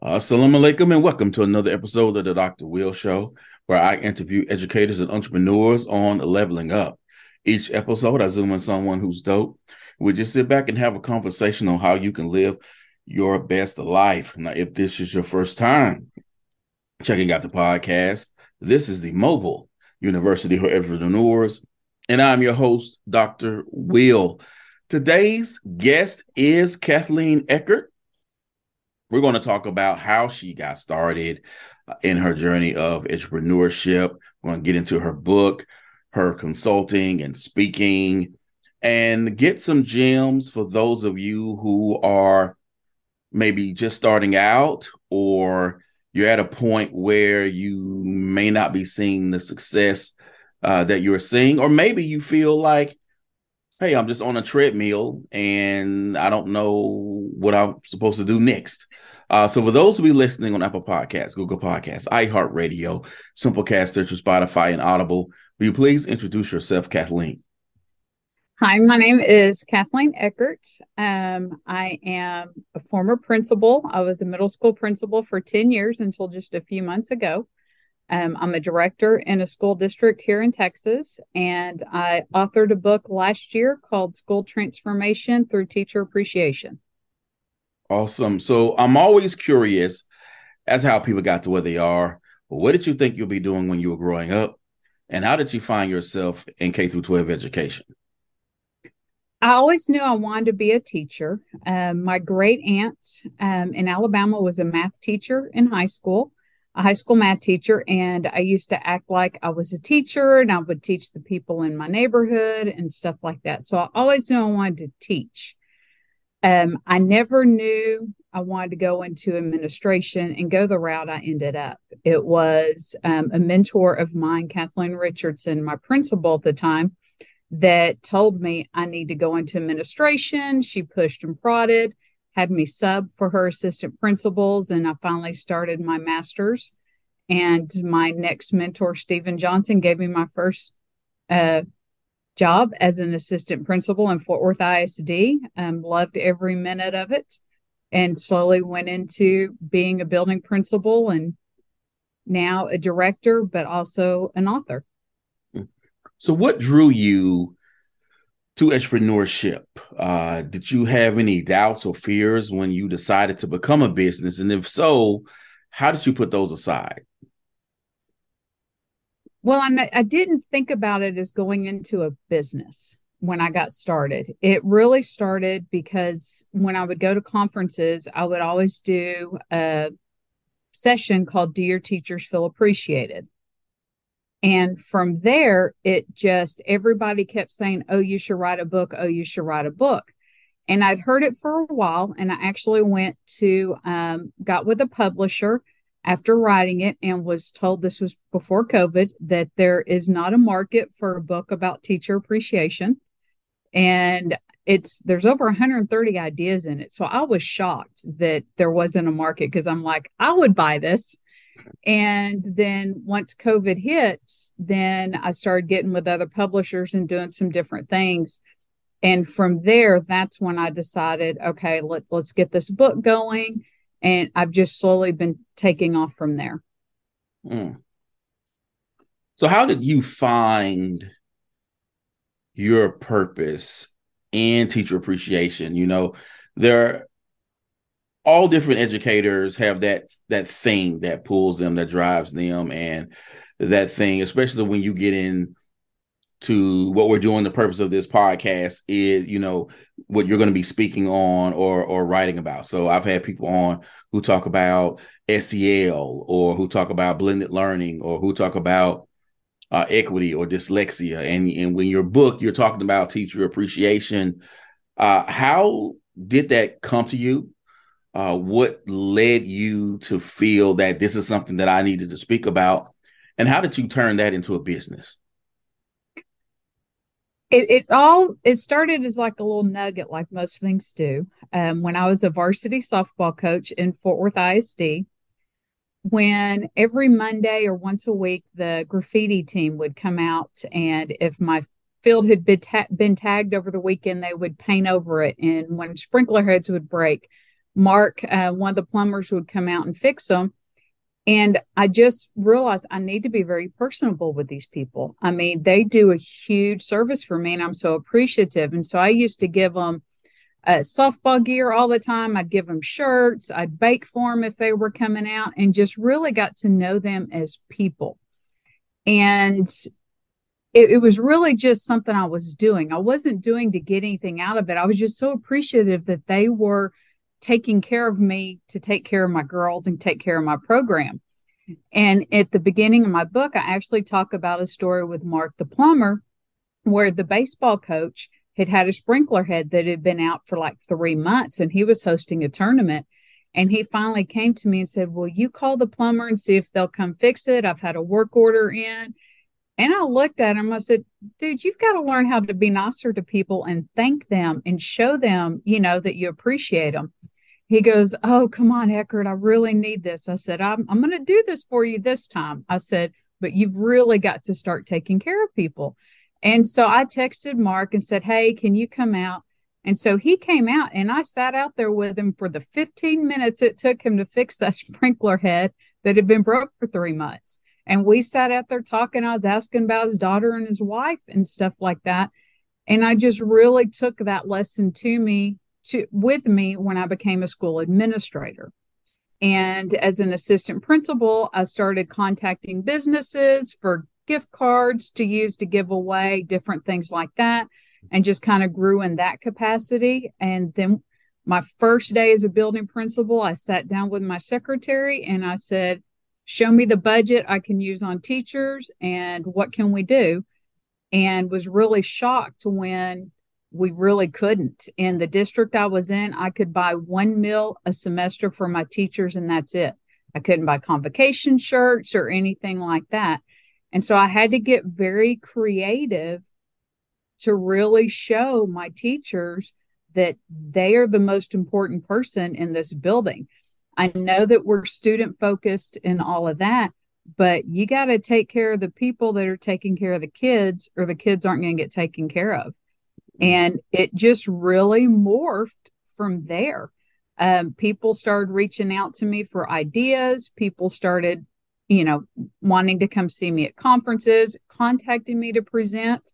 Assalamu alaikum and welcome to another episode of the Dr. Will Show, where I interview educators and entrepreneurs on leveling up. Each episode, I zoom in someone who's dope. We just sit back and have a conversation on how you can live your best life. Now, if this is your first time checking out the podcast, this is the Mobile University for Entrepreneurs, and I'm your host, Dr. Will. Today's guest is Kathleen Eckert. We're going to talk about how she got started uh, in her journey of entrepreneurship. We're going to get into her book, her consulting and speaking, and get some gems for those of you who are maybe just starting out or you're at a point where you may not be seeing the success uh, that you're seeing, or maybe you feel like, hey, I'm just on a treadmill and I don't know what I'm supposed to do next. Uh, so for those who be listening on Apple Podcasts, Google Podcasts, iHeartRadio, Simplecast, Stitcher, Spotify, and Audible, will you please introduce yourself, Kathleen? Hi, my name is Kathleen Eckert. Um, I am a former principal. I was a middle school principal for 10 years until just a few months ago. Um, I'm a director in a school district here in Texas, and I authored a book last year called School Transformation Through Teacher Appreciation. Awesome. So I'm always curious as how people got to where they are. What did you think you'll be doing when you were growing up? And how did you find yourself in K through 12 education? I always knew I wanted to be a teacher. Um, my great aunt um, in Alabama was a math teacher in high school, a high school math teacher, and I used to act like I was a teacher and I would teach the people in my neighborhood and stuff like that. So I always knew I wanted to teach. Um, I never knew I wanted to go into administration and go the route I ended up. It was um, a mentor of mine, Kathleen Richardson, my principal at the time that told me I need to go into administration. She pushed and prodded, had me sub for her assistant principals, and I finally started my master's. And my next mentor, Stephen Johnson, gave me my first uh, job as an assistant principal in Fort Worth ISD. Um, loved every minute of it, and slowly went into being a building principal and now a director, but also an author. So, what drew you to entrepreneurship? Uh, did you have any doubts or fears when you decided to become a business? And if so, how did you put those aside? Well, I'm, I didn't think about it as going into a business when I got started. It really started because when I would go to conferences, I would always do a session called Do Your Teachers Feel Appreciated? And from there, it just everybody kept saying, Oh, you should write a book. Oh, you should write a book. And I'd heard it for a while. And I actually went to, um, got with a publisher after writing it and was told this was before COVID that there is not a market for a book about teacher appreciation. And it's there's over 130 ideas in it. So I was shocked that there wasn't a market because I'm like, I would buy this. And then once COVID hits, then I started getting with other publishers and doing some different things. And from there, that's when I decided, okay, let, let's get this book going. And I've just slowly been taking off from there. Mm. So, how did you find your purpose in teacher appreciation? You know, there are all different educators have that that thing that pulls them that drives them and that thing especially when you get in to what we're doing the purpose of this podcast is you know what you're going to be speaking on or or writing about so i've had people on who talk about sel or who talk about blended learning or who talk about uh, equity or dyslexia and and when your book you're talking about teacher appreciation uh, how did that come to you uh, what led you to feel that this is something that I needed to speak about? And how did you turn that into a business? It, it all it started as like a little nugget, like most things do. Um, when I was a varsity softball coach in Fort Worth ISD, when every Monday or once a week the graffiti team would come out, and if my field had been, ta- been tagged over the weekend, they would paint over it, and when sprinkler heads would break, Mark, uh, one of the plumbers, would come out and fix them. And I just realized I need to be very personable with these people. I mean, they do a huge service for me, and I'm so appreciative. And so I used to give them uh, softball gear all the time. I'd give them shirts. I'd bake for them if they were coming out, and just really got to know them as people. And it, it, was really just something I was doing. I wasn't doing to get anything out of it. I was just so appreciative that they were taking care of me to take care of my girls and take care of my program. And at the beginning of my book, I actually talk about a story with Mark the plumber where the baseball coach had had a sprinkler head that had been out for like three months and he was hosting a tournament. And he finally came to me and said, Will you call the plumber and see if they'll come fix it? I've had a work order in. And I looked at him, I said, dude, you've got to learn how to be nicer to people and thank them and show them, you know, that you appreciate them he goes, Oh, come on, Eckert, I really need this. I said, I'm, I'm going to do this for you this time. I said, But you've really got to start taking care of people. And so I texted Mark and said, Hey, can you come out? And so he came out and I sat out there with him for the 15 minutes it took him to fix that sprinkler head that had been broke for three months. And we sat out there talking. I was asking about his daughter and his wife and stuff like that. And I just really took that lesson to me to with me when I became a school administrator. And as an assistant principal, I started contacting businesses for gift cards to use to give away, different things like that, and just kind of grew in that capacity. And then my first day as a building principal, I sat down with my secretary and I said, Show me the budget I can use on teachers and what can we do? And was really shocked when we really couldn't. In the district I was in, I could buy one meal a semester for my teachers, and that's it. I couldn't buy convocation shirts or anything like that. And so I had to get very creative to really show my teachers that they are the most important person in this building. I know that we're student focused and all of that, but you got to take care of the people that are taking care of the kids, or the kids aren't going to get taken care of. And it just really morphed from there. Um, people started reaching out to me for ideas. People started, you know, wanting to come see me at conferences, contacting me to present,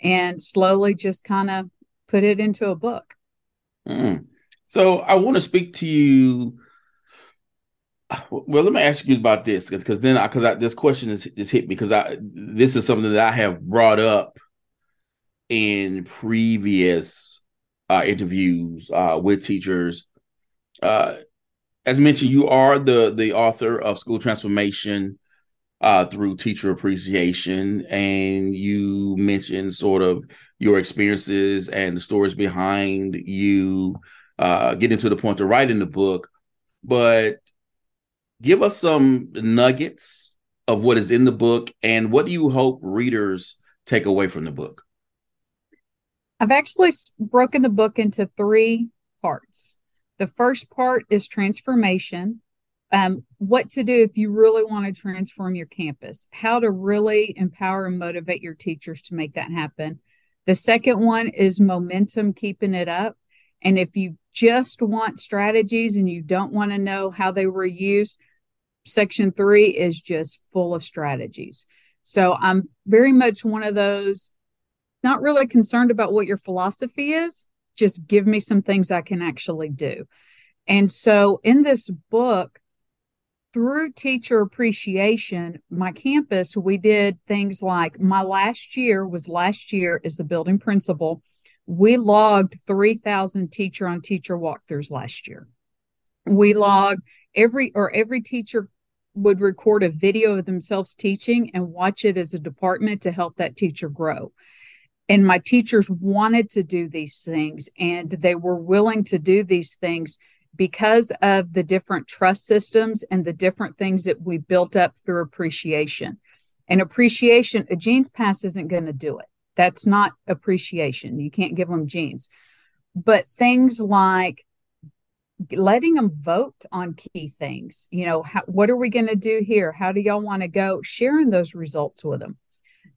and slowly just kind of put it into a book. Mm. So I want to speak to you. Well, let me ask you about this because then, because this question is, is hit me because I this is something that I have brought up in previous uh, interviews uh, with teachers. Uh, as mentioned, you are the the author of School Transformation uh, through Teacher Appreciation, and you mentioned sort of your experiences and the stories behind you uh, getting to the point to writing the book. But give us some nuggets of what is in the book, and what do you hope readers take away from the book? I've actually broken the book into three parts. The first part is transformation. Um, what to do if you really want to transform your campus, how to really empower and motivate your teachers to make that happen. The second one is momentum, keeping it up. And if you just want strategies and you don't want to know how they were used, section three is just full of strategies. So I'm very much one of those not really concerned about what your philosophy is. Just give me some things I can actually do. And so in this book, through teacher appreciation, my campus, we did things like my last year was last year as the building principal. We logged 3,000 teacher on teacher walkthroughs last year. We logged every or every teacher would record a video of themselves teaching and watch it as a department to help that teacher grow and my teachers wanted to do these things and they were willing to do these things because of the different trust systems and the different things that we built up through appreciation. And appreciation a jeans pass isn't going to do it. That's not appreciation. You can't give them jeans but things like letting them vote on key things you know how, what are we going to do here? How do y'all want to go? Sharing those results with them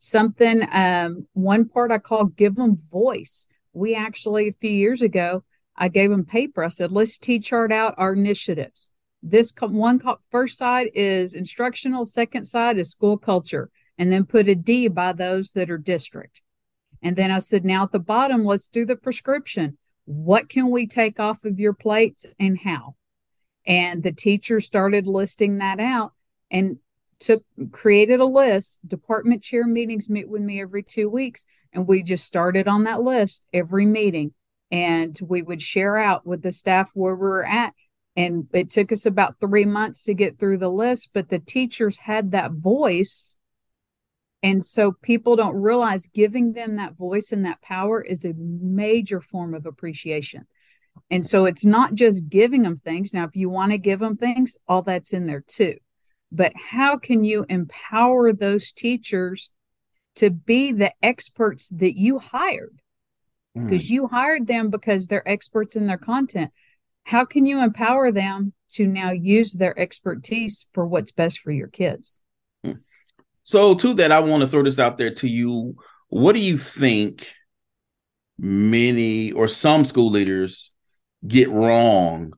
something um, one part i call give them voice we actually a few years ago I gave them paper. I said, let's T chart out our initiatives. This one first side is instructional, second side is school culture, and then put a D by those that are district. And then I said, now at the bottom, let's do the prescription. What can we take off of your plates and how? And the teacher started listing that out and took created a list. Department chair meetings meet with me every two weeks. And we just started on that list every meeting. And we would share out with the staff where we we're at. And it took us about three months to get through the list, but the teachers had that voice. And so people don't realize giving them that voice and that power is a major form of appreciation. And so it's not just giving them things. Now, if you want to give them things, all that's in there too. But how can you empower those teachers to be the experts that you hired? Because mm. you hired them because they're experts in their content. How can you empower them to now use their expertise for what's best for your kids? Hmm. So, to that, I want to throw this out there to you. What do you think many or some school leaders get wrong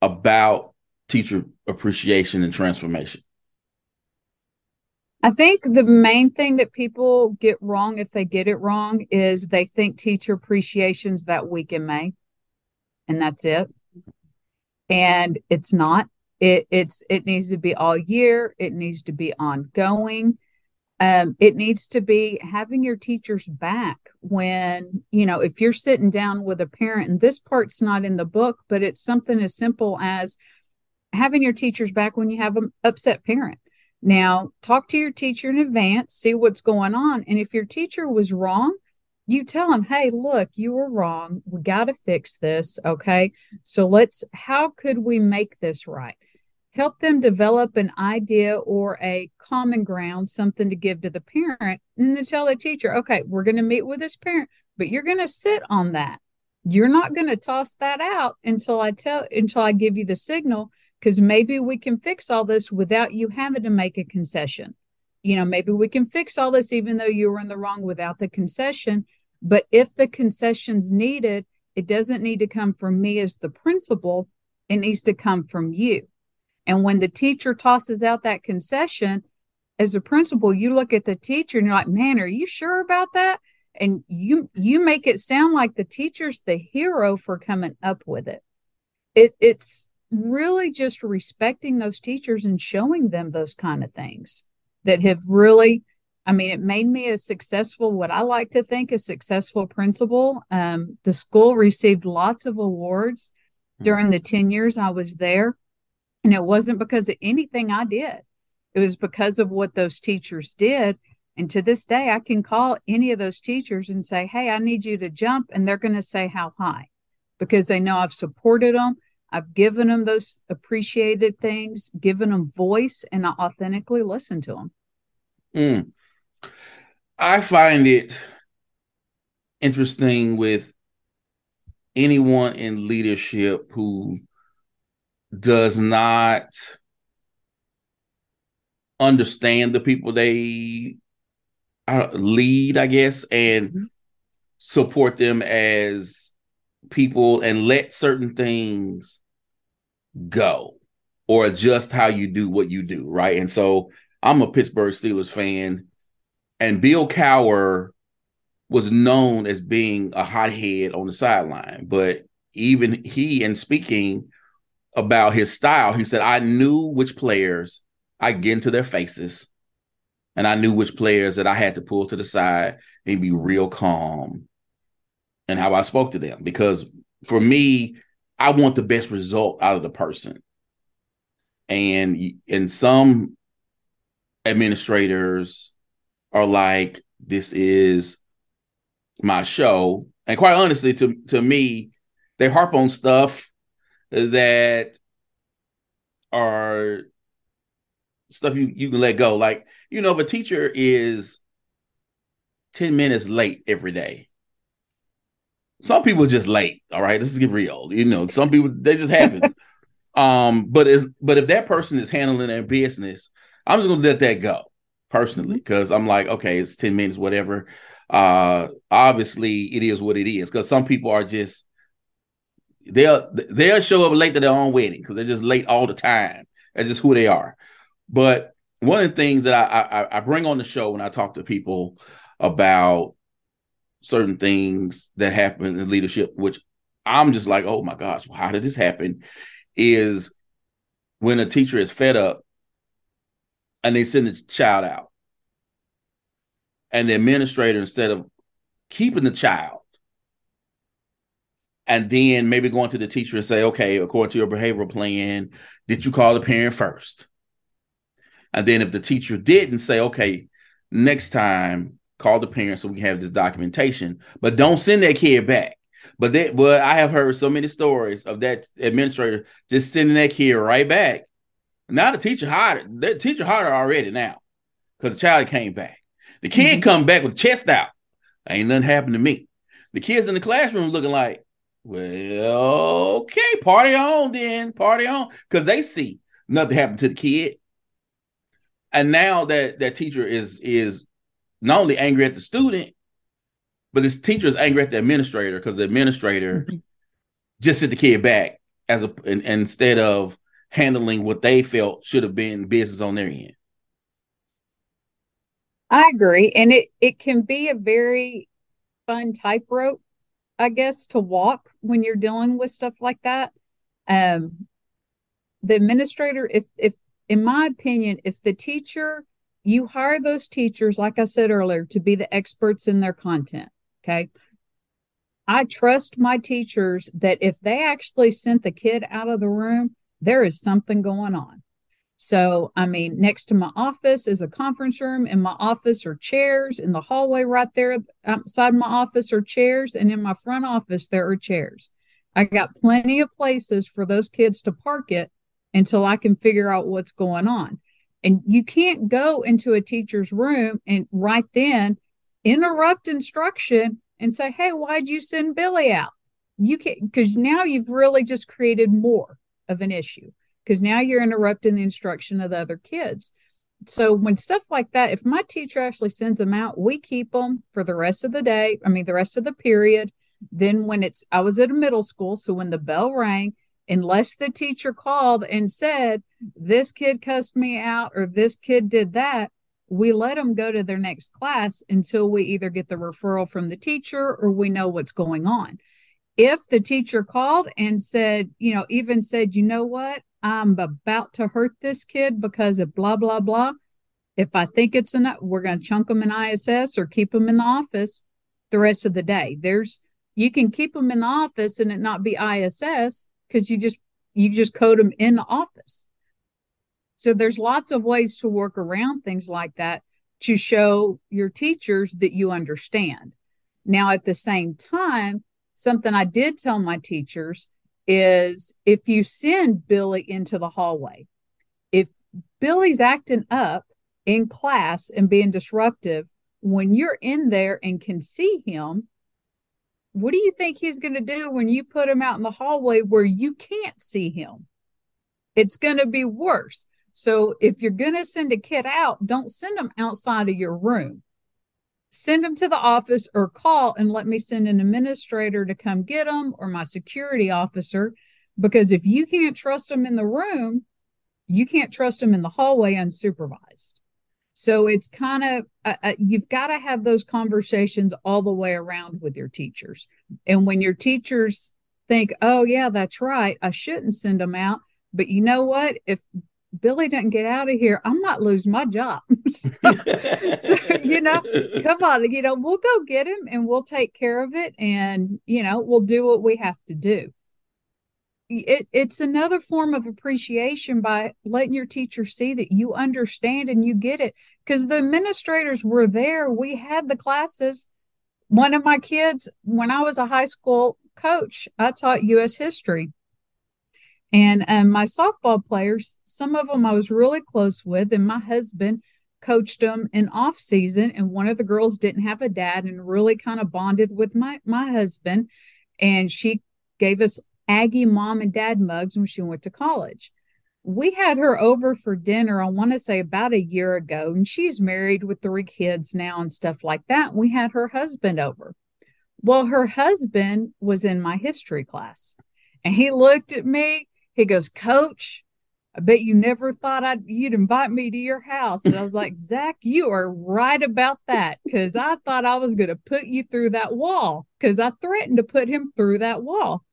about teacher appreciation and transformation? I think the main thing that people get wrong if they get it wrong is they think teacher appreciation's that week in May and that's it. And it's not. It it's it needs to be all year. It needs to be ongoing. Um, it needs to be having your teachers back when you know if you're sitting down with a parent and this part's not in the book but it's something as simple as having your teachers back when you have an upset parent. Now talk to your teacher in advance see what's going on and if your teacher was wrong you tell them hey look you were wrong. We got to fix this okay? So let's how could we make this right? Help them develop an idea or a common ground, something to give to the parent, and then tell the teacher, okay, we're going to meet with this parent, but you're going to sit on that. You're not going to toss that out until I tell until I give you the signal because maybe we can fix all this without you having to make a concession. You know, maybe we can fix all this even though you were in the wrong without the concession. But if the concession's needed, it doesn't need to come from me as the principal. It needs to come from you. And when the teacher tosses out that concession, as a principal, you look at the teacher and you're like, man, are you sure about that? And you you make it sound like the teacher's the hero for coming up with it. It it's really just respecting those teachers and showing them those kind of things that have really I mean, it made me a successful, what I like to think a successful principal. Um, the school received lots of awards hmm. during the 10 years I was there. And it wasn't because of anything I did, it was because of what those teachers did. And to this day, I can call any of those teachers and say, Hey, I need you to jump. And they're going to say, How high? Because they know I've supported them. I've given them those appreciated things, given them voice, and I authentically listen to them. Mm. I find it interesting with anyone in leadership who does not understand the people they lead, I guess, and mm-hmm. support them as people and let certain things go or adjust how you do what you do, right? And so I'm a Pittsburgh Steelers fan, and Bill Cowher was known as being a hothead on the sideline, but even he, in speaking, about his style. He said, I knew which players I get into their faces, and I knew which players that I had to pull to the side and be real calm and how I spoke to them. Because for me, I want the best result out of the person. And and some administrators are like, this is my show. And quite honestly, to, to me, they harp on stuff that are stuff you, you can let go. Like, you know, if a teacher is 10 minutes late every day, some people are just late. All right, let's get real. You know, some people they just happens. um, but is but if that person is handling their business, I'm just gonna let that go personally because I'm like, okay, it's 10 minutes, whatever. Uh obviously it is what it is because some people are just they'll they'll show up late to their own wedding because they're just late all the time. That's just who they are. But one of the things that I, I, I bring on the show when I talk to people about certain things that happen in leadership, which I'm just like, oh my gosh, how did this happen? Is when a teacher is fed up and they send the child out. And the administrator, instead of keeping the child, and then maybe going to the teacher and say, okay, according to your behavioral plan, did you call the parent first? And then if the teacher didn't say, okay, next time call the parents so we can have this documentation, but don't send that kid back. But that, but I have heard so many stories of that administrator just sending that kid right back. Now the teacher hired the teacher hired her already now because the child came back. The kid mm-hmm. come back with chest out. Ain't nothing happened to me. The kids in the classroom looking like, well, okay, party on then, party on, because they see nothing happened to the kid. And now that that teacher is is not only angry at the student, but this teacher is angry at the administrator because the administrator mm-hmm. just sent the kid back as a in, instead of handling what they felt should have been business on their end. I agree, and it it can be a very fun tightrope, I guess, to walk when you're dealing with stuff like that. Um, the administrator, if if in my opinion, if the teacher you hire those teachers, like I said earlier, to be the experts in their content. Okay. I trust my teachers that if they actually sent the kid out of the room, there is something going on. So, I mean, next to my office is a conference room. In my office are chairs. In the hallway right there outside my office are chairs. And in my front office, there are chairs. I got plenty of places for those kids to park it until I can figure out what's going on. And you can't go into a teacher's room and right then interrupt instruction and say, Hey, why'd you send Billy out? You can't, because now you've really just created more of an issue because now you're interrupting the instruction of the other kids. So when stuff like that, if my teacher actually sends them out, we keep them for the rest of the day. I mean, the rest of the period. Then when it's, I was at a middle school, so when the bell rang, unless the teacher called and said, this kid cussed me out or this kid did that, we let them go to their next class until we either get the referral from the teacher or we know what's going on. If the teacher called and said, you know, even said, you know what, I'm about to hurt this kid because of blah, blah, blah. If I think it's enough, we're going to chunk them in ISS or keep them in the office the rest of the day. There's, you can keep them in the office and it not be ISS because you just you just code them in the office. So there's lots of ways to work around things like that to show your teachers that you understand. Now, at the same time, something I did tell my teachers is if you send Billy into the hallway, if Billy's acting up in class and being disruptive, when you're in there and can see him, what do you think he's going to do when you put him out in the hallway where you can't see him? It's going to be worse. So if you're going to send a kid out, don't send them outside of your room. Send them to the office or call and let me send an administrator to come get them or my security officer. Because if you can't trust them in the room, you can't trust them in the hallway unsupervised. So it's kind of, uh, uh, you've got to have those conversations all the way around with your teachers. And when your teachers think, oh, yeah, that's right, I shouldn't send them out. But you know what? If Billy doesn't get out of here, I might lose my job. so, so, you know, come on, you know, we'll go get him and we'll take care of it. And, you know, we'll do what we have to do it, it's another form of appreciation by letting your teacher see that you understand and you get it because the administrators were there we had the classes one of my kids when i was a high school coach i taught us history and um, my softball players some of them i was really close with and my husband coached them in off season and one of the girls didn't have a dad and really kind of bonded with my my husband and she gave us Aggie mom and dad mugs when she went to college. We had her over for dinner, I want to say about a year ago, and she's married with three kids now and stuff like that. We had her husband over. Well, her husband was in my history class. And he looked at me. He goes, Coach, I bet you never thought I'd you'd invite me to your house. And I was like, Zach, you are right about that. Cause I thought I was gonna put you through that wall because I threatened to put him through that wall.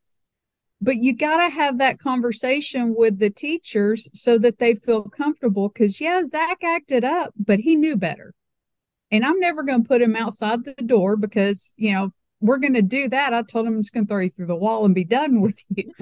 But you gotta have that conversation with the teachers so that they feel comfortable. Cause yeah, Zach acted up, but he knew better. And I'm never gonna put him outside the door because, you know, we're gonna do that. I told him I'm just gonna throw you through the wall and be done with you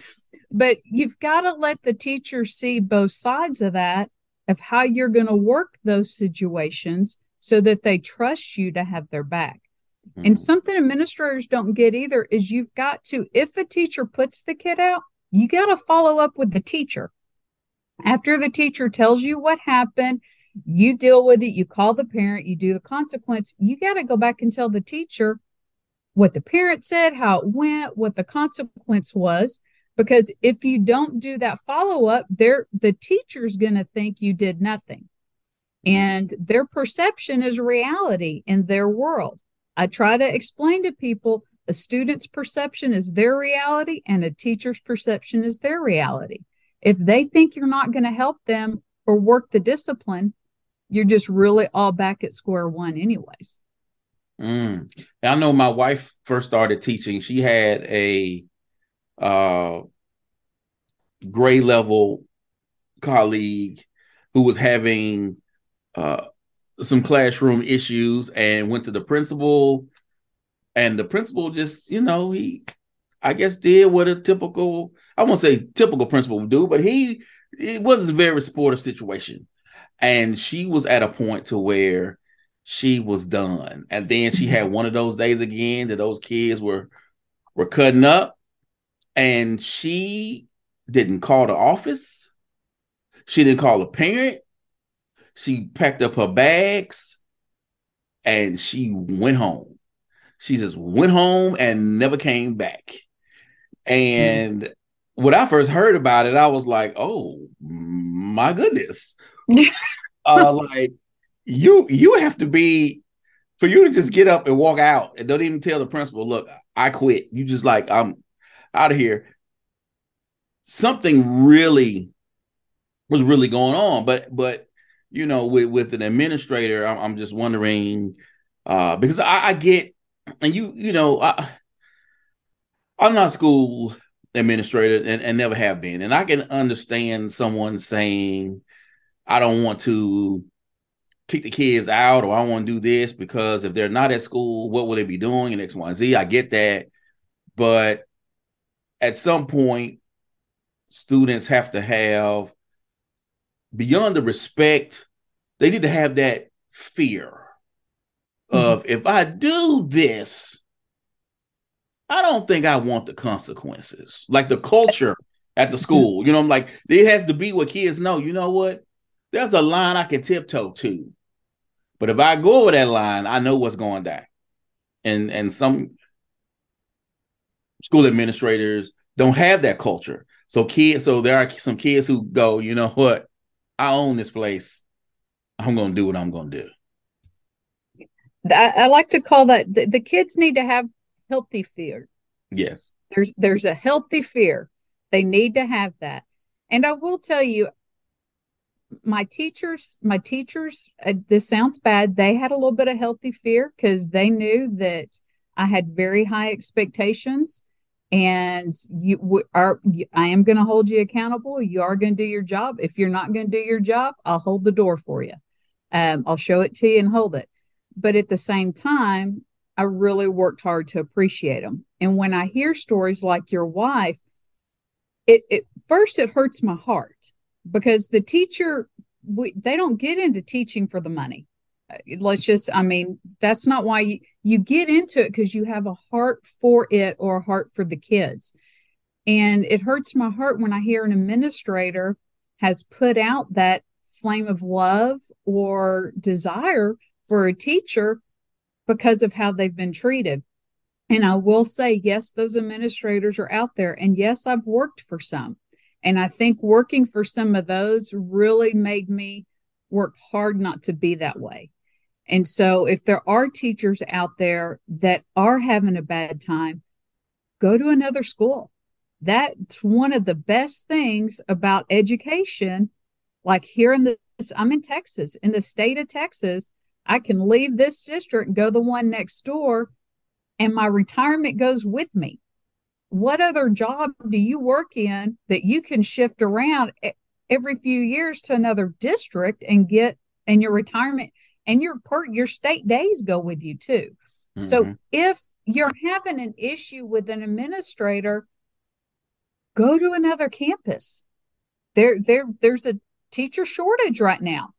but you've got to let the teacher see both sides of that of how you're going to work those situations so that they trust you to have their back mm-hmm. and something administrators don't get either is you've got to if a teacher puts the kid out you got to follow up with the teacher after the teacher tells you what happened you deal with it you call the parent you do the consequence you got to go back and tell the teacher what the parent said how it went what the consequence was because if you don't do that follow up there the teacher's going to think you did nothing. And their perception is reality in their world. I try to explain to people a student's perception is their reality and a teacher's perception is their reality. If they think you're not going to help them or work the discipline you're just really all back at square one anyways. Mm. i know my wife first started teaching. She had a uh, grade level colleague who was having uh, some classroom issues and went to the principal. And the principal just you know he i guess did what a typical i won't say typical principal would do but he it was a very supportive situation. And she was at a point to where she was done. And then she had one of those days again that those kids were were cutting up and she didn't call the office. She didn't call a parent. She packed up her bags and she went home. She just went home and never came back. And when I first heard about it, I was like, oh my goodness. uh, like you you have to be for you to just get up and walk out and don't even tell the principal, look, I quit. You just like, I'm out of here. Something really was really going on, but but you know, with with an administrator, I'm, I'm just wondering uh, because I, I, get and you you know I I'm not school administrator and, and never have been, and I can understand someone saying I don't want to kick the kids out or I want to do this because if they're not at school, what will they be doing in X, Y, Z? I get that. But at some point, students have to have beyond the respect, they need to have that fear mm-hmm. of if I do this, I don't think I want the consequences. Like the culture at the school, you know, I'm like, it has to be what kids know. You know what? There's a line I can tiptoe to. But if I go over that line, I know what's going down. And and some school administrators don't have that culture. So kids, so there are some kids who go, you know what? I own this place. I'm going to do what I'm going to do. I, I, like to call that the, the kids need to have healthy fear. Yes. There's there's a healthy fear. They need to have that. And I will tell you, my teachers, my teachers, uh, this sounds bad. They had a little bit of healthy fear because they knew that I had very high expectations and you are i am going to hold you accountable. You are going to do your job. If you're not going to do your job i'll hold the door for you. Um, i'll show it to you and hold it. But at the same time i really worked hard to appreciate them and when i hear stories like your wife it, it first it hurts my heart because the teacher we, they don't get into teaching for the money. Uh, let's just i mean that's not why you you get into it because you have a heart for it or a heart for the kids. And it hurts my heart when I hear an administrator has put out that flame of love or desire for a teacher because of how they've been treated. And I will say, yes, those administrators are out there. And yes, I've worked for some. And I think working for some of those really made me work hard not to be that way. And so, if there are teachers out there that are having a bad time, go to another school. That's one of the best things about education. Like here in this, I'm in Texas, in the state of Texas, I can leave this district, go the one next door, and my retirement goes with me. What other job do you work in that you can shift around every few years to another district and get and your retirement and your per your state days go with you too. Mm-hmm. So if you're having an issue with an administrator, go to another campus. There, there, there's a teacher shortage right now.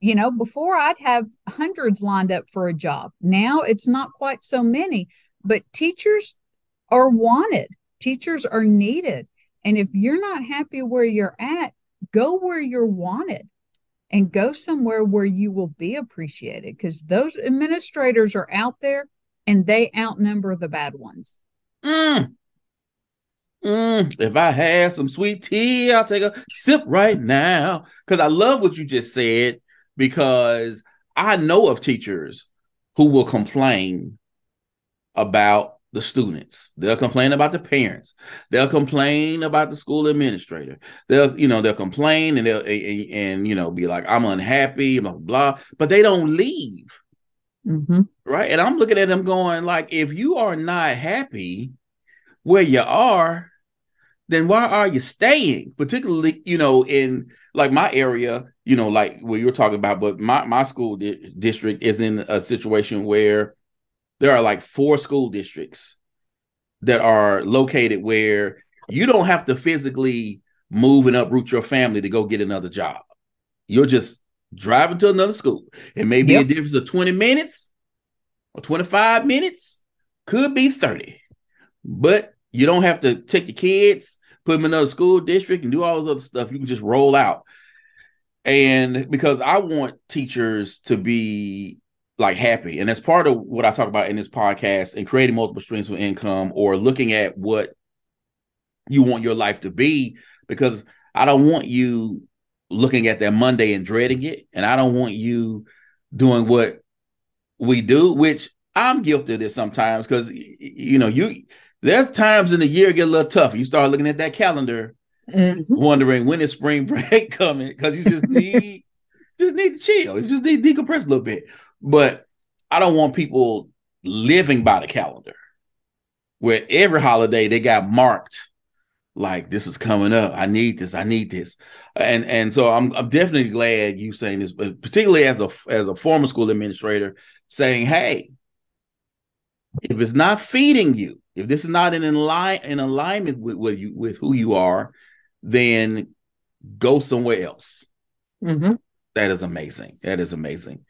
You know, before I'd have hundreds lined up for a job. Now it's not quite so many, but teachers are wanted. Teachers are needed. And if you're not happy where you're at, go where you're wanted and go somewhere where you will be appreciated because those administrators are out there and they outnumber the bad ones. Mm. Mm, if I had some sweet tea, I'll take a sip right now. Because I love what you just said, because I know of teachers who will complain about the students. They'll complain about the parents. They'll complain about the school administrator. They'll, you know, they'll complain and they'll and, and you know be like, I'm unhappy, blah blah. But they don't leave. Mm-hmm. Right. And I'm looking at them going, like, if you are not happy where you are, then why are you staying? Particularly, you know, in like my area, you know, like what you're talking about, but my, my school di- district is in a situation where there are like four school districts that are located where you don't have to physically move and uproot your family to go get another job. You're just driving to another school. It may be yep. a difference of 20 minutes or 25 minutes, could be 30. But you don't have to take your kids, put them in another school district, and do all this other stuff. You can just roll out. And because I want teachers to be like happy. And that's part of what I talk about in this podcast and creating multiple streams of income or looking at what you want your life to be because I don't want you looking at that Monday and dreading it. And I don't want you doing what we do, which I'm guilty of this sometimes because you know, you there's times in the year get a little tough. You start looking at that calendar, mm-hmm. wondering when is spring break coming because you just need just need to chill. You just need to decompress a little bit. But I don't want people living by the calendar where every holiday they got marked like this is coming up. I need this. I need this. And and so I'm I'm definitely glad you saying this, but particularly as a as a former school administrator saying, hey, if it's not feeding you, if this is not in in alignment with, with you with who you are, then go somewhere else. Mm-hmm. That is amazing. That is amazing.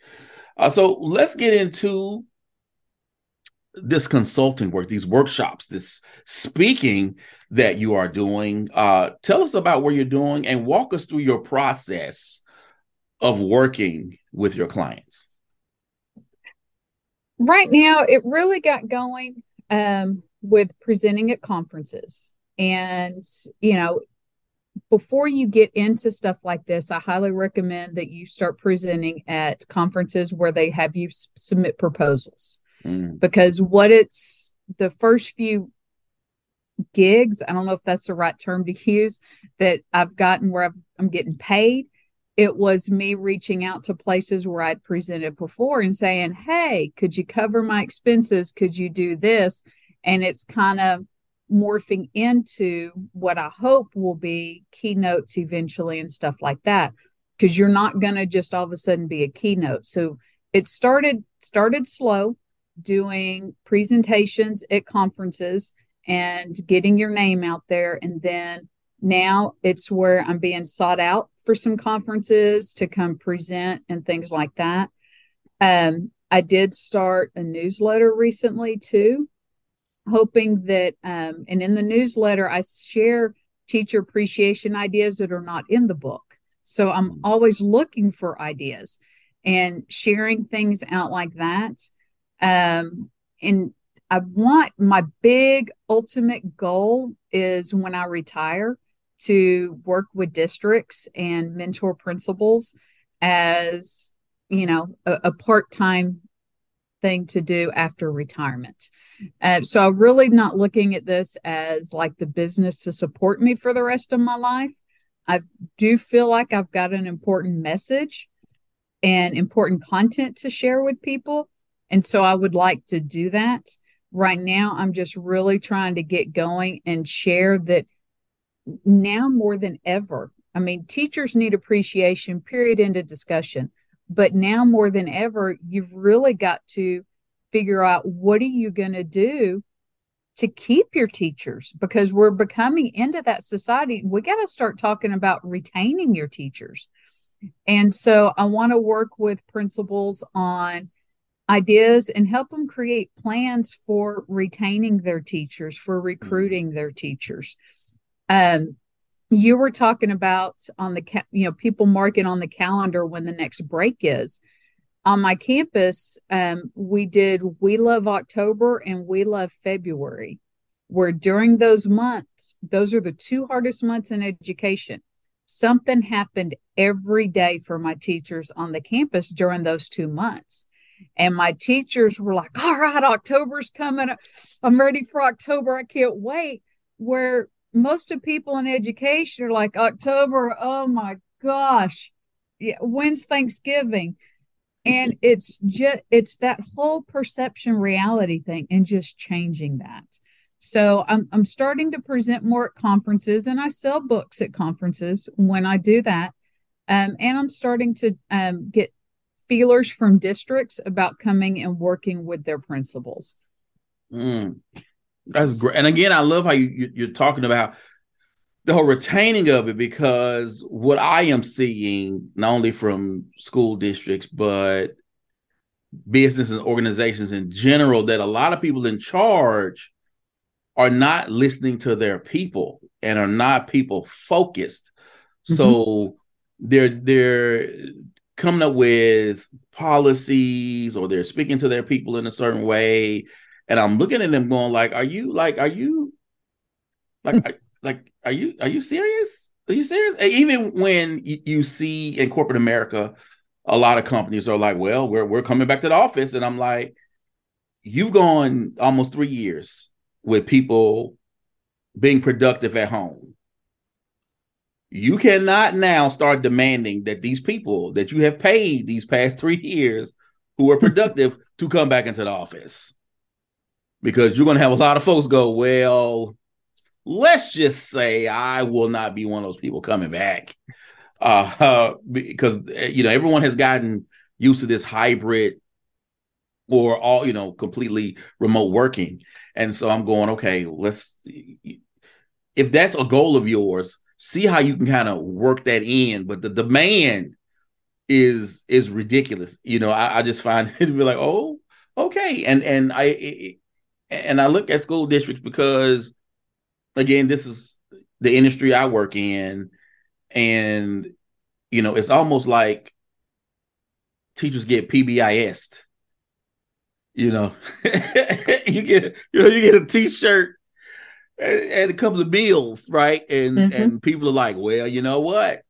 Uh, so let's get into this consulting work, these workshops, this speaking that you are doing. Uh, tell us about what you're doing and walk us through your process of working with your clients. Right now, it really got going um, with presenting at conferences. And, you know, before you get into stuff like this, I highly recommend that you start presenting at conferences where they have you s- submit proposals. Mm. Because what it's the first few gigs, I don't know if that's the right term to use, that I've gotten where i am getting paid. It was me reaching out to places where I'd presented before and saying, Hey, could you cover my expenses? Could you do this? And it's kind of morphing into what I hope will be keynotes eventually and stuff like that. Because you're not going to just all of a sudden be a keynote. So it started started slow, doing presentations at conferences and getting your name out there, and then now it's where I'm being sought out for some conferences to come present and things like that. Um, I did start a newsletter recently too hoping that, um, and in the newsletter, I share teacher appreciation ideas that are not in the book. So I'm mm. always looking for ideas and sharing things out like that. Um, and I want my big ultimate goal is when I retire to work with districts and mentor principals as you know a, a part-time thing to do after retirement. Uh, so I'm really not looking at this as like the business to support me for the rest of my life. I do feel like I've got an important message and important content to share with people. And so I would like to do that. Right now, I'm just really trying to get going and share that now more than ever. I mean, teachers need appreciation, period, into discussion. But now more than ever, you've really got to figure out what are you going to do to keep your teachers because we're becoming into that society. We got to start talking about retaining your teachers. And so I want to work with principals on ideas and help them create plans for retaining their teachers, for recruiting their teachers. Um, you were talking about on the ca- you know people marking on the calendar when the next break is. On my campus um, we did we love october and we love february where during those months those are the two hardest months in education. Something happened every day for my teachers on the campus during those two months. And my teachers were like all right october's coming i'm ready for october. I can't wait. Where most of people in education are like October, oh my gosh, yeah, when's Thanksgiving? And it's just it's that whole perception reality thing and just changing that. So I'm I'm starting to present more at conferences and I sell books at conferences when I do that. Um, and I'm starting to um, get feelers from districts about coming and working with their principals. Mm. That's great. And again, I love how you, you are talking about the whole retaining of it because what I am seeing, not only from school districts, but business and organizations in general, that a lot of people in charge are not listening to their people and are not people focused. Mm-hmm. So they're they're coming up with policies or they're speaking to their people in a certain way and I'm looking at them going like, "Are you like, are you like, hmm. are, like, are you are you serious? Are you serious?" even when you, you see in corporate America, a lot of companies are like, "Well, we're we're coming back to the office," and I'm like, "You've gone almost three years with people being productive at home." You cannot now start demanding that these people that you have paid these past three years who are productive to come back into the office because you're going to have a lot of folks go, well, let's just say I will not be one of those people coming back. Uh, uh, because you know everyone has gotten used to this hybrid or all you know completely remote working. And so i'm going okay let's if that's a goal of yours see how you can kind of work that in. But the demand is is ridiculous. You know i, I just find it to be like oh okay. And and i it, and I look at school districts because, again, this is the industry I work in, and you know, it's almost like teachers get PBIS. You know, you get you know you get a T-shirt and, and a couple of meals, right? And mm-hmm. and people are like, well, you know what?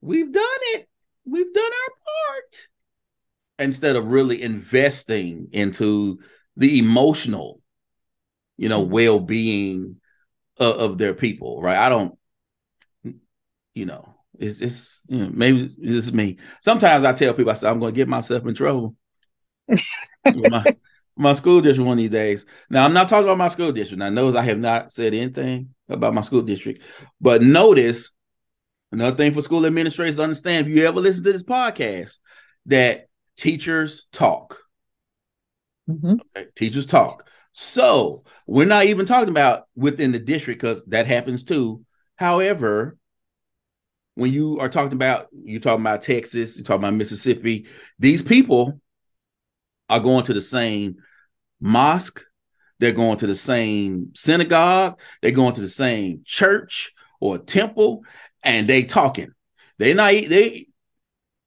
We've done it. We've done our part. Instead of really investing into the emotional, you know, mm-hmm. well being of, of, their people, right? I don't, you know, it's it's you know, maybe this is me. Sometimes I tell people I say I'm going to get myself in trouble. my, my school district one of these days. Now I'm not talking about my school district. Now knows I have not said anything about my school district, but notice another thing for school administrators to understand: if you ever listen to this podcast, that teachers talk. Mm-hmm. Okay, teachers talk. So we're not even talking about within the district because that happens too. However, when you are talking about you're talking about Texas, you're talking about Mississippi, these people are going to the same mosque, they're going to the same synagogue, they're going to the same church or temple, and they talking. They not they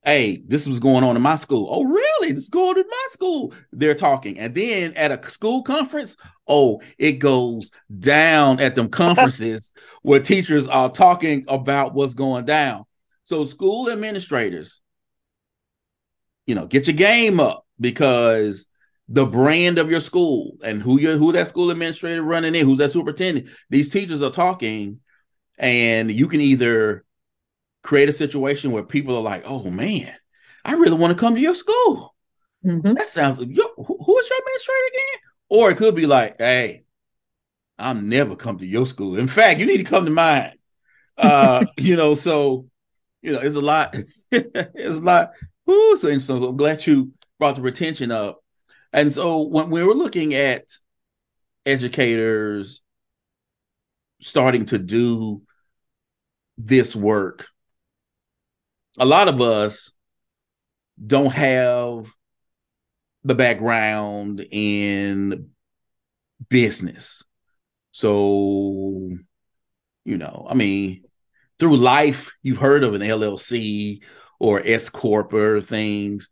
hey, this was going on in my school. Oh, really? This is going my school. They're talking. And then at a school conference, oh, it goes down at them conferences where teachers are talking about what's going down. So school administrators, you know, get your game up. because the brand of your school and who you who that school administrator running in, who's that superintendent, these teachers are talking, and you can either create a situation where people are like, "Oh man, I really want to come to your school." Mm-hmm. That sounds like, yo, who, who is your administrator again? Or it could be like, "Hey, I'm never come to your school. In fact, you need to come to mine." Uh, you know, so you know, it's a lot. it's a lot. Ooh, so, so I'm glad you brought the retention up. And so when we were looking at educators starting to do this work, a lot of us don't have the background in business. So, you know, I mean, through life, you've heard of an LLC or S corp or things,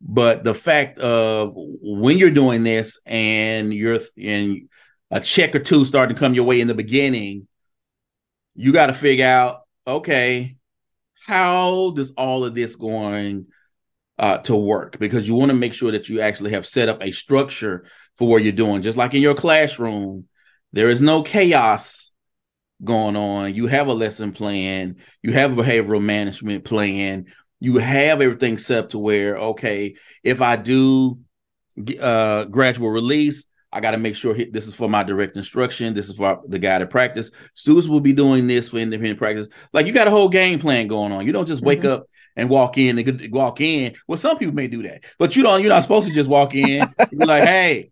but the fact of when you're doing this and you're and a check or two starting to come your way in the beginning, you got to figure out okay, how does all of this going uh, to work? Because you want to make sure that you actually have set up a structure for what you're doing. Just like in your classroom, there is no chaos going on. You have a lesson plan, you have a behavioral management plan, you have everything set up to where, okay, if I do uh, gradual release, I got to make sure this is for my direct instruction. This is for the guided practice. Students will be doing this for independent practice. Like you got a whole game plan going on. You don't just wake mm-hmm. up and walk in and walk in. Well, some people may do that, but you don't. You're not supposed to just walk in. be like, hey,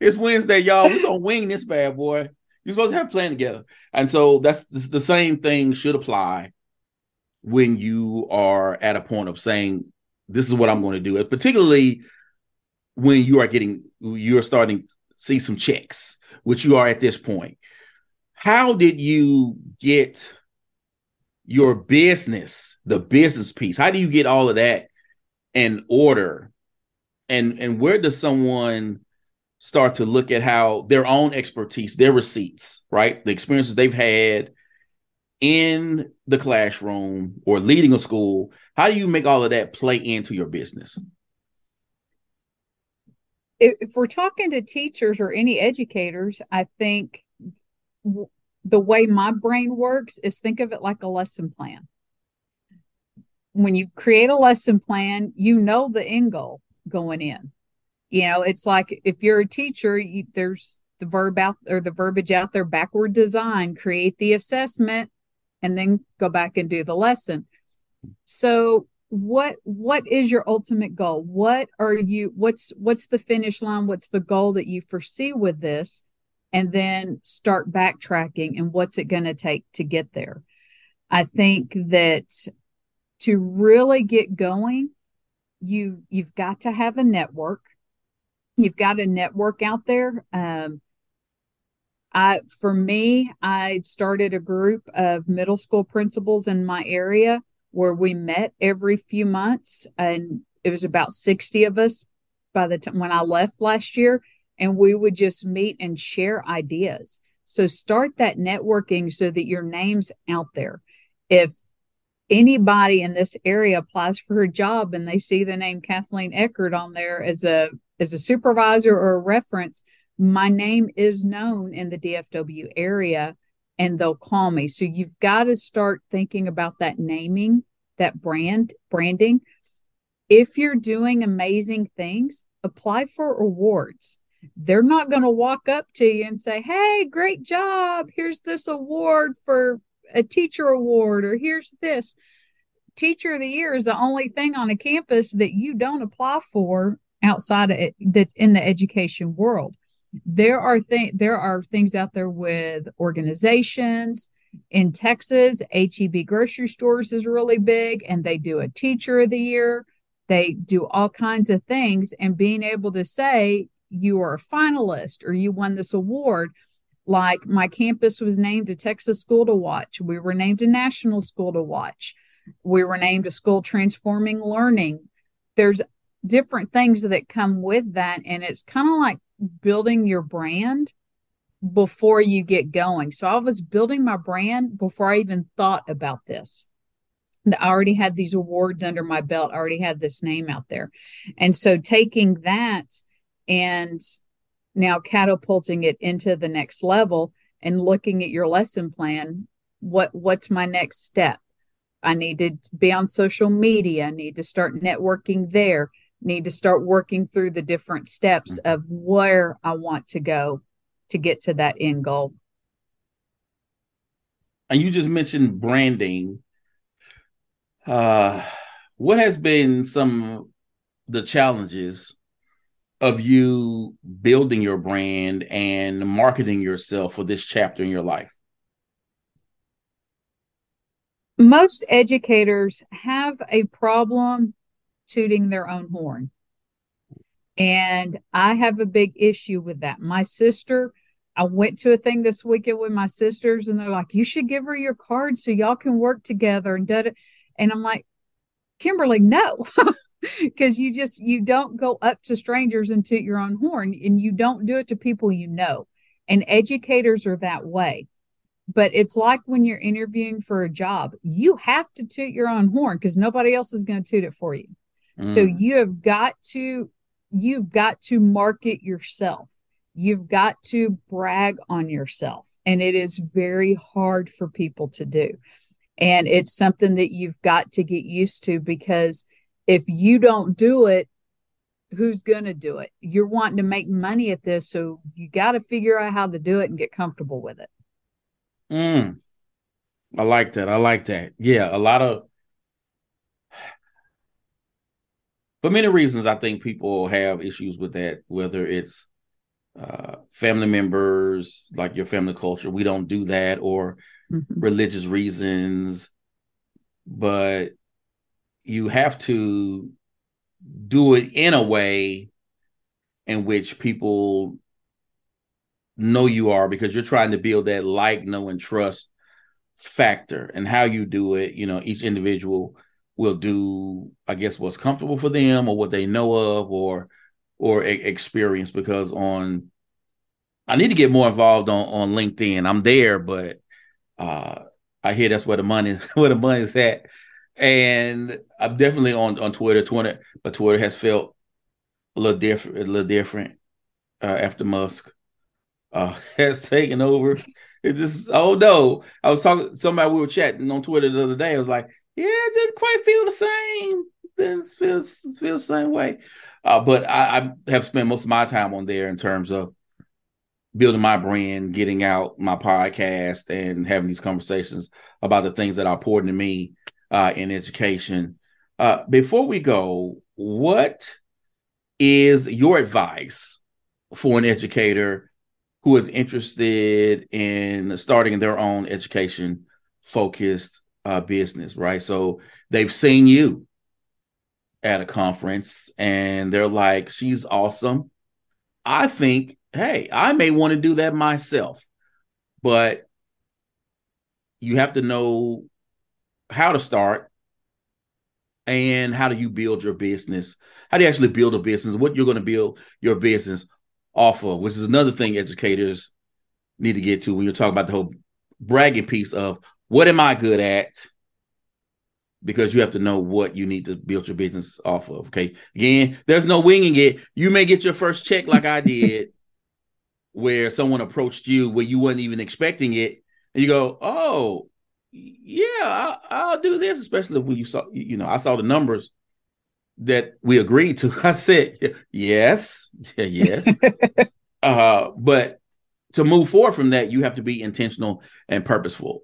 it's Wednesday, y'all. We're gonna wing this bad boy. You're supposed to have a plan together. And so that's the same thing should apply when you are at a point of saying, this is what I'm going to do, particularly when you are getting, you're starting to see some checks, which you are at this point. How did you get your business, the business piece? How do you get all of that in order? And and where does someone start to look at how their own expertise, their receipts, right? The experiences they've had in the classroom or leading a school, how do you make all of that play into your business? If we're talking to teachers or any educators, I think the way my brain works is think of it like a lesson plan. When you create a lesson plan, you know the end goal going in. You know it's like if you're a teacher you, there's the verb out or the verbiage out there backward design create the assessment and then go back and do the lesson. So what what is your ultimate goal? What are you what's what's the finish line? What's the goal that you foresee with this and then start backtracking and what's it going to take to get there. I think that to really get going you've you've got to have a network. You've got a network out there. Um, I, for me, I started a group of middle school principals in my area where we met every few months, and it was about sixty of us by the time when I left last year, and we would just meet and share ideas. So start that networking so that your name's out there. If anybody in this area applies for a job and they see the name Kathleen Eckert on there as a as a supervisor or a reference, my name is known in the DFW area and they'll call me. So you've got to start thinking about that naming, that brand, branding. If you're doing amazing things, apply for awards. They're not going to walk up to you and say, Hey, great job. Here's this award for a teacher award, or here's this. Teacher of the Year is the only thing on a campus that you don't apply for outside of it that in the education world there are things there are things out there with organizations in texas H-E-B grocery stores is really big and they do a teacher of the year they do all kinds of things and being able to say you are a finalist or you won this award like my campus was named a texas school to watch we were named a national school to watch we were named a school transforming learning there's different things that come with that. And it's kind of like building your brand before you get going. So I was building my brand before I even thought about this. I already had these awards under my belt. I already had this name out there. And so taking that and now catapulting it into the next level and looking at your lesson plan, what what's my next step? I need to be on social media, I need to start networking there, need to start working through the different steps mm-hmm. of where I want to go to get to that end goal. And you just mentioned branding uh, what has been some the challenges of you building your brand and marketing yourself for this chapter in your life? Most educators have a problem tooting their own horn. And I have a big issue with that. My sister, I went to a thing this weekend with my sisters, and they're like, You should give her your card so y'all can work together. And and I'm like, Kimberly, no, because you just you don't go up to strangers and toot your own horn, and you don't do it to people you know. And educators are that way. But it's like when you're interviewing for a job, you have to toot your own horn because nobody else is going to toot it for you. Mm. So you have got to you've got to market yourself. You've got to brag on yourself. And it is very hard for people to do. And it's something that you've got to get used to because if you don't do it, who's going to do it? You're wanting to make money at this. So you got to figure out how to do it and get comfortable with it. Mm. I like that. I like that. Yeah. A lot of, for many reasons, I think people have issues with that, whether it's uh, family members, like your family culture, we don't do that, or mm-hmm. religious reasons, but you have to do it in a way in which people know you are because you're trying to build that like, know, and trust factor. And how you do it, you know, each individual will do, I guess, what's comfortable for them or what they know of or or experience because on I need to get more involved on on LinkedIn. I'm there, but uh, I hear that's where the money where the money's at, and I'm definitely on on Twitter. Twitter, but Twitter has felt a little different, a little different uh, after Musk uh, has taken over. It just oh no! I was talking somebody we were chatting on Twitter the other day. I was like, yeah, it didn't quite feel the same. It feels feels the same way. Uh, but I, I have spent most of my time on there in terms of building my brand, getting out my podcast, and having these conversations about the things that are important to me uh, in education. Uh, before we go, what is your advice for an educator who is interested in starting their own education focused uh, business? Right, so they've seen you at a conference and they're like, "She's awesome." I think hey, I may want to do that myself, but you have to know how to start and how do you build your business? How do you actually build a business? What you're going to build your business off of, which is another thing educators need to get to when you're talking about the whole bragging piece of what am I good at? Because you have to know what you need to build your business off of. Okay. Again, there's no winging it. You may get your first check like I did where someone approached you where you weren't even expecting it, and you go, "Oh, yeah, I'll, I'll do this." Especially when you saw, you know, I saw the numbers that we agreed to. I said, "Yes, yeah, yes," uh, but to move forward from that, you have to be intentional and purposeful.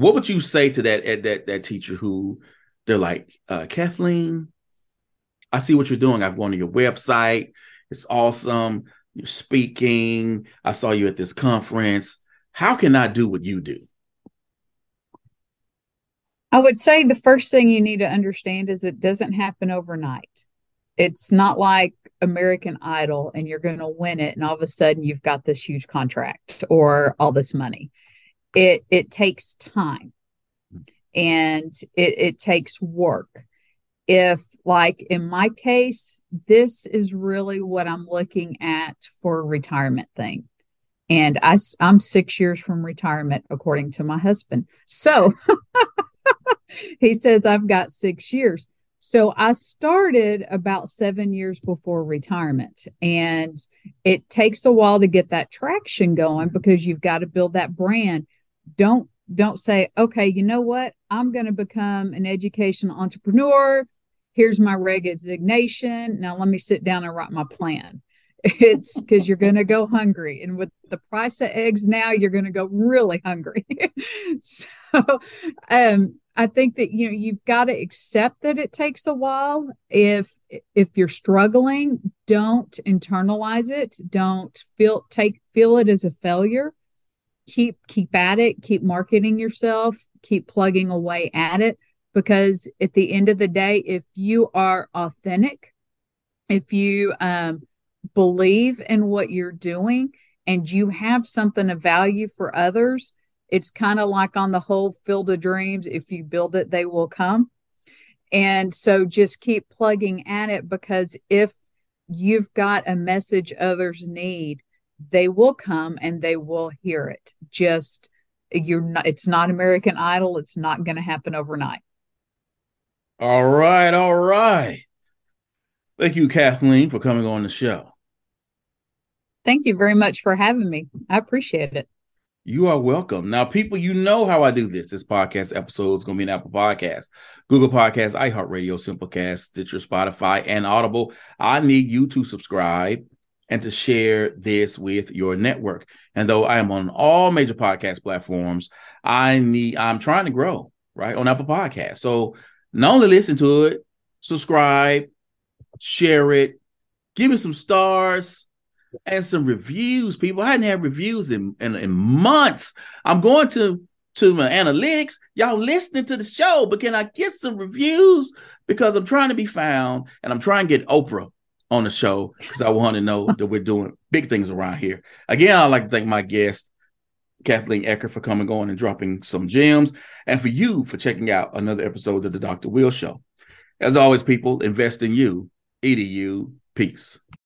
What would you say to that that that teacher who they're like, uh, Kathleen, I see what you're doing. I've gone to your website. It's awesome you're speaking. I saw you at this conference. How can I do what you do? I would say the first thing you need to understand is it doesn't happen overnight. It's not like American Idol and you're going to win it and all of a sudden you've got this huge contract or all this money. It it takes time and it, it takes work if like in my case this is really what i'm looking at for a retirement thing and I, i'm six years from retirement according to my husband so he says, I've got six years. So I started about seven years before retirement. And it takes a while to get that traction going because you've got to build that brand. Don't don't say, okay, you know what? I'm going to become an educational entrepreneur. Here's my resignation. Now let me sit down and write my plan. It's because you're going to go hungry. And with the price of eggs now, you're going to go really hungry. so um, I think that you know you've got to accept that it takes a while. If if you're struggling, don't internalize it. Don't feel take feel it as a failure keep keep at it keep marketing yourself keep plugging away at it because at the end of the day if you are authentic if you um, believe in what you're doing and you have something of value for others it's kind of like on the whole field of dreams if you build it they will come. And so just keep plugging at it because if you've got a message others need they will come and they will hear it. Just you're not it's not American Idol. It's not going to happen overnight. All right, all right. Thank you, Kathleen, for coming on the show. Thank you very much for having me. I appreciate it. You are welcome. Now, people, you know how I do this. This podcast episode is going to be an Apple Podcast, Google Podcast, iHeartRadio, Simplecast, Stitcher, Spotify, and Audible. I need you to subscribe and to share this with your network. And though I am on all major podcast platforms, I need I'm trying to grow, right? On Apple Podcast. So not only listen to it, subscribe, share it, give me some stars and some reviews. People I hadn't had reviews in, in, in months. I'm going to to my analytics. Y'all listening to the show, but can I get some reviews? Because I'm trying to be found and I'm trying to get Oprah on the show because I want to know that we're doing big things around here. Again, I'd like to thank my guest, Kathleen Eckert, for coming on and dropping some gems, and for you for checking out another episode of the Dr. Will Show. As always, people, invest in you. EDU. Peace.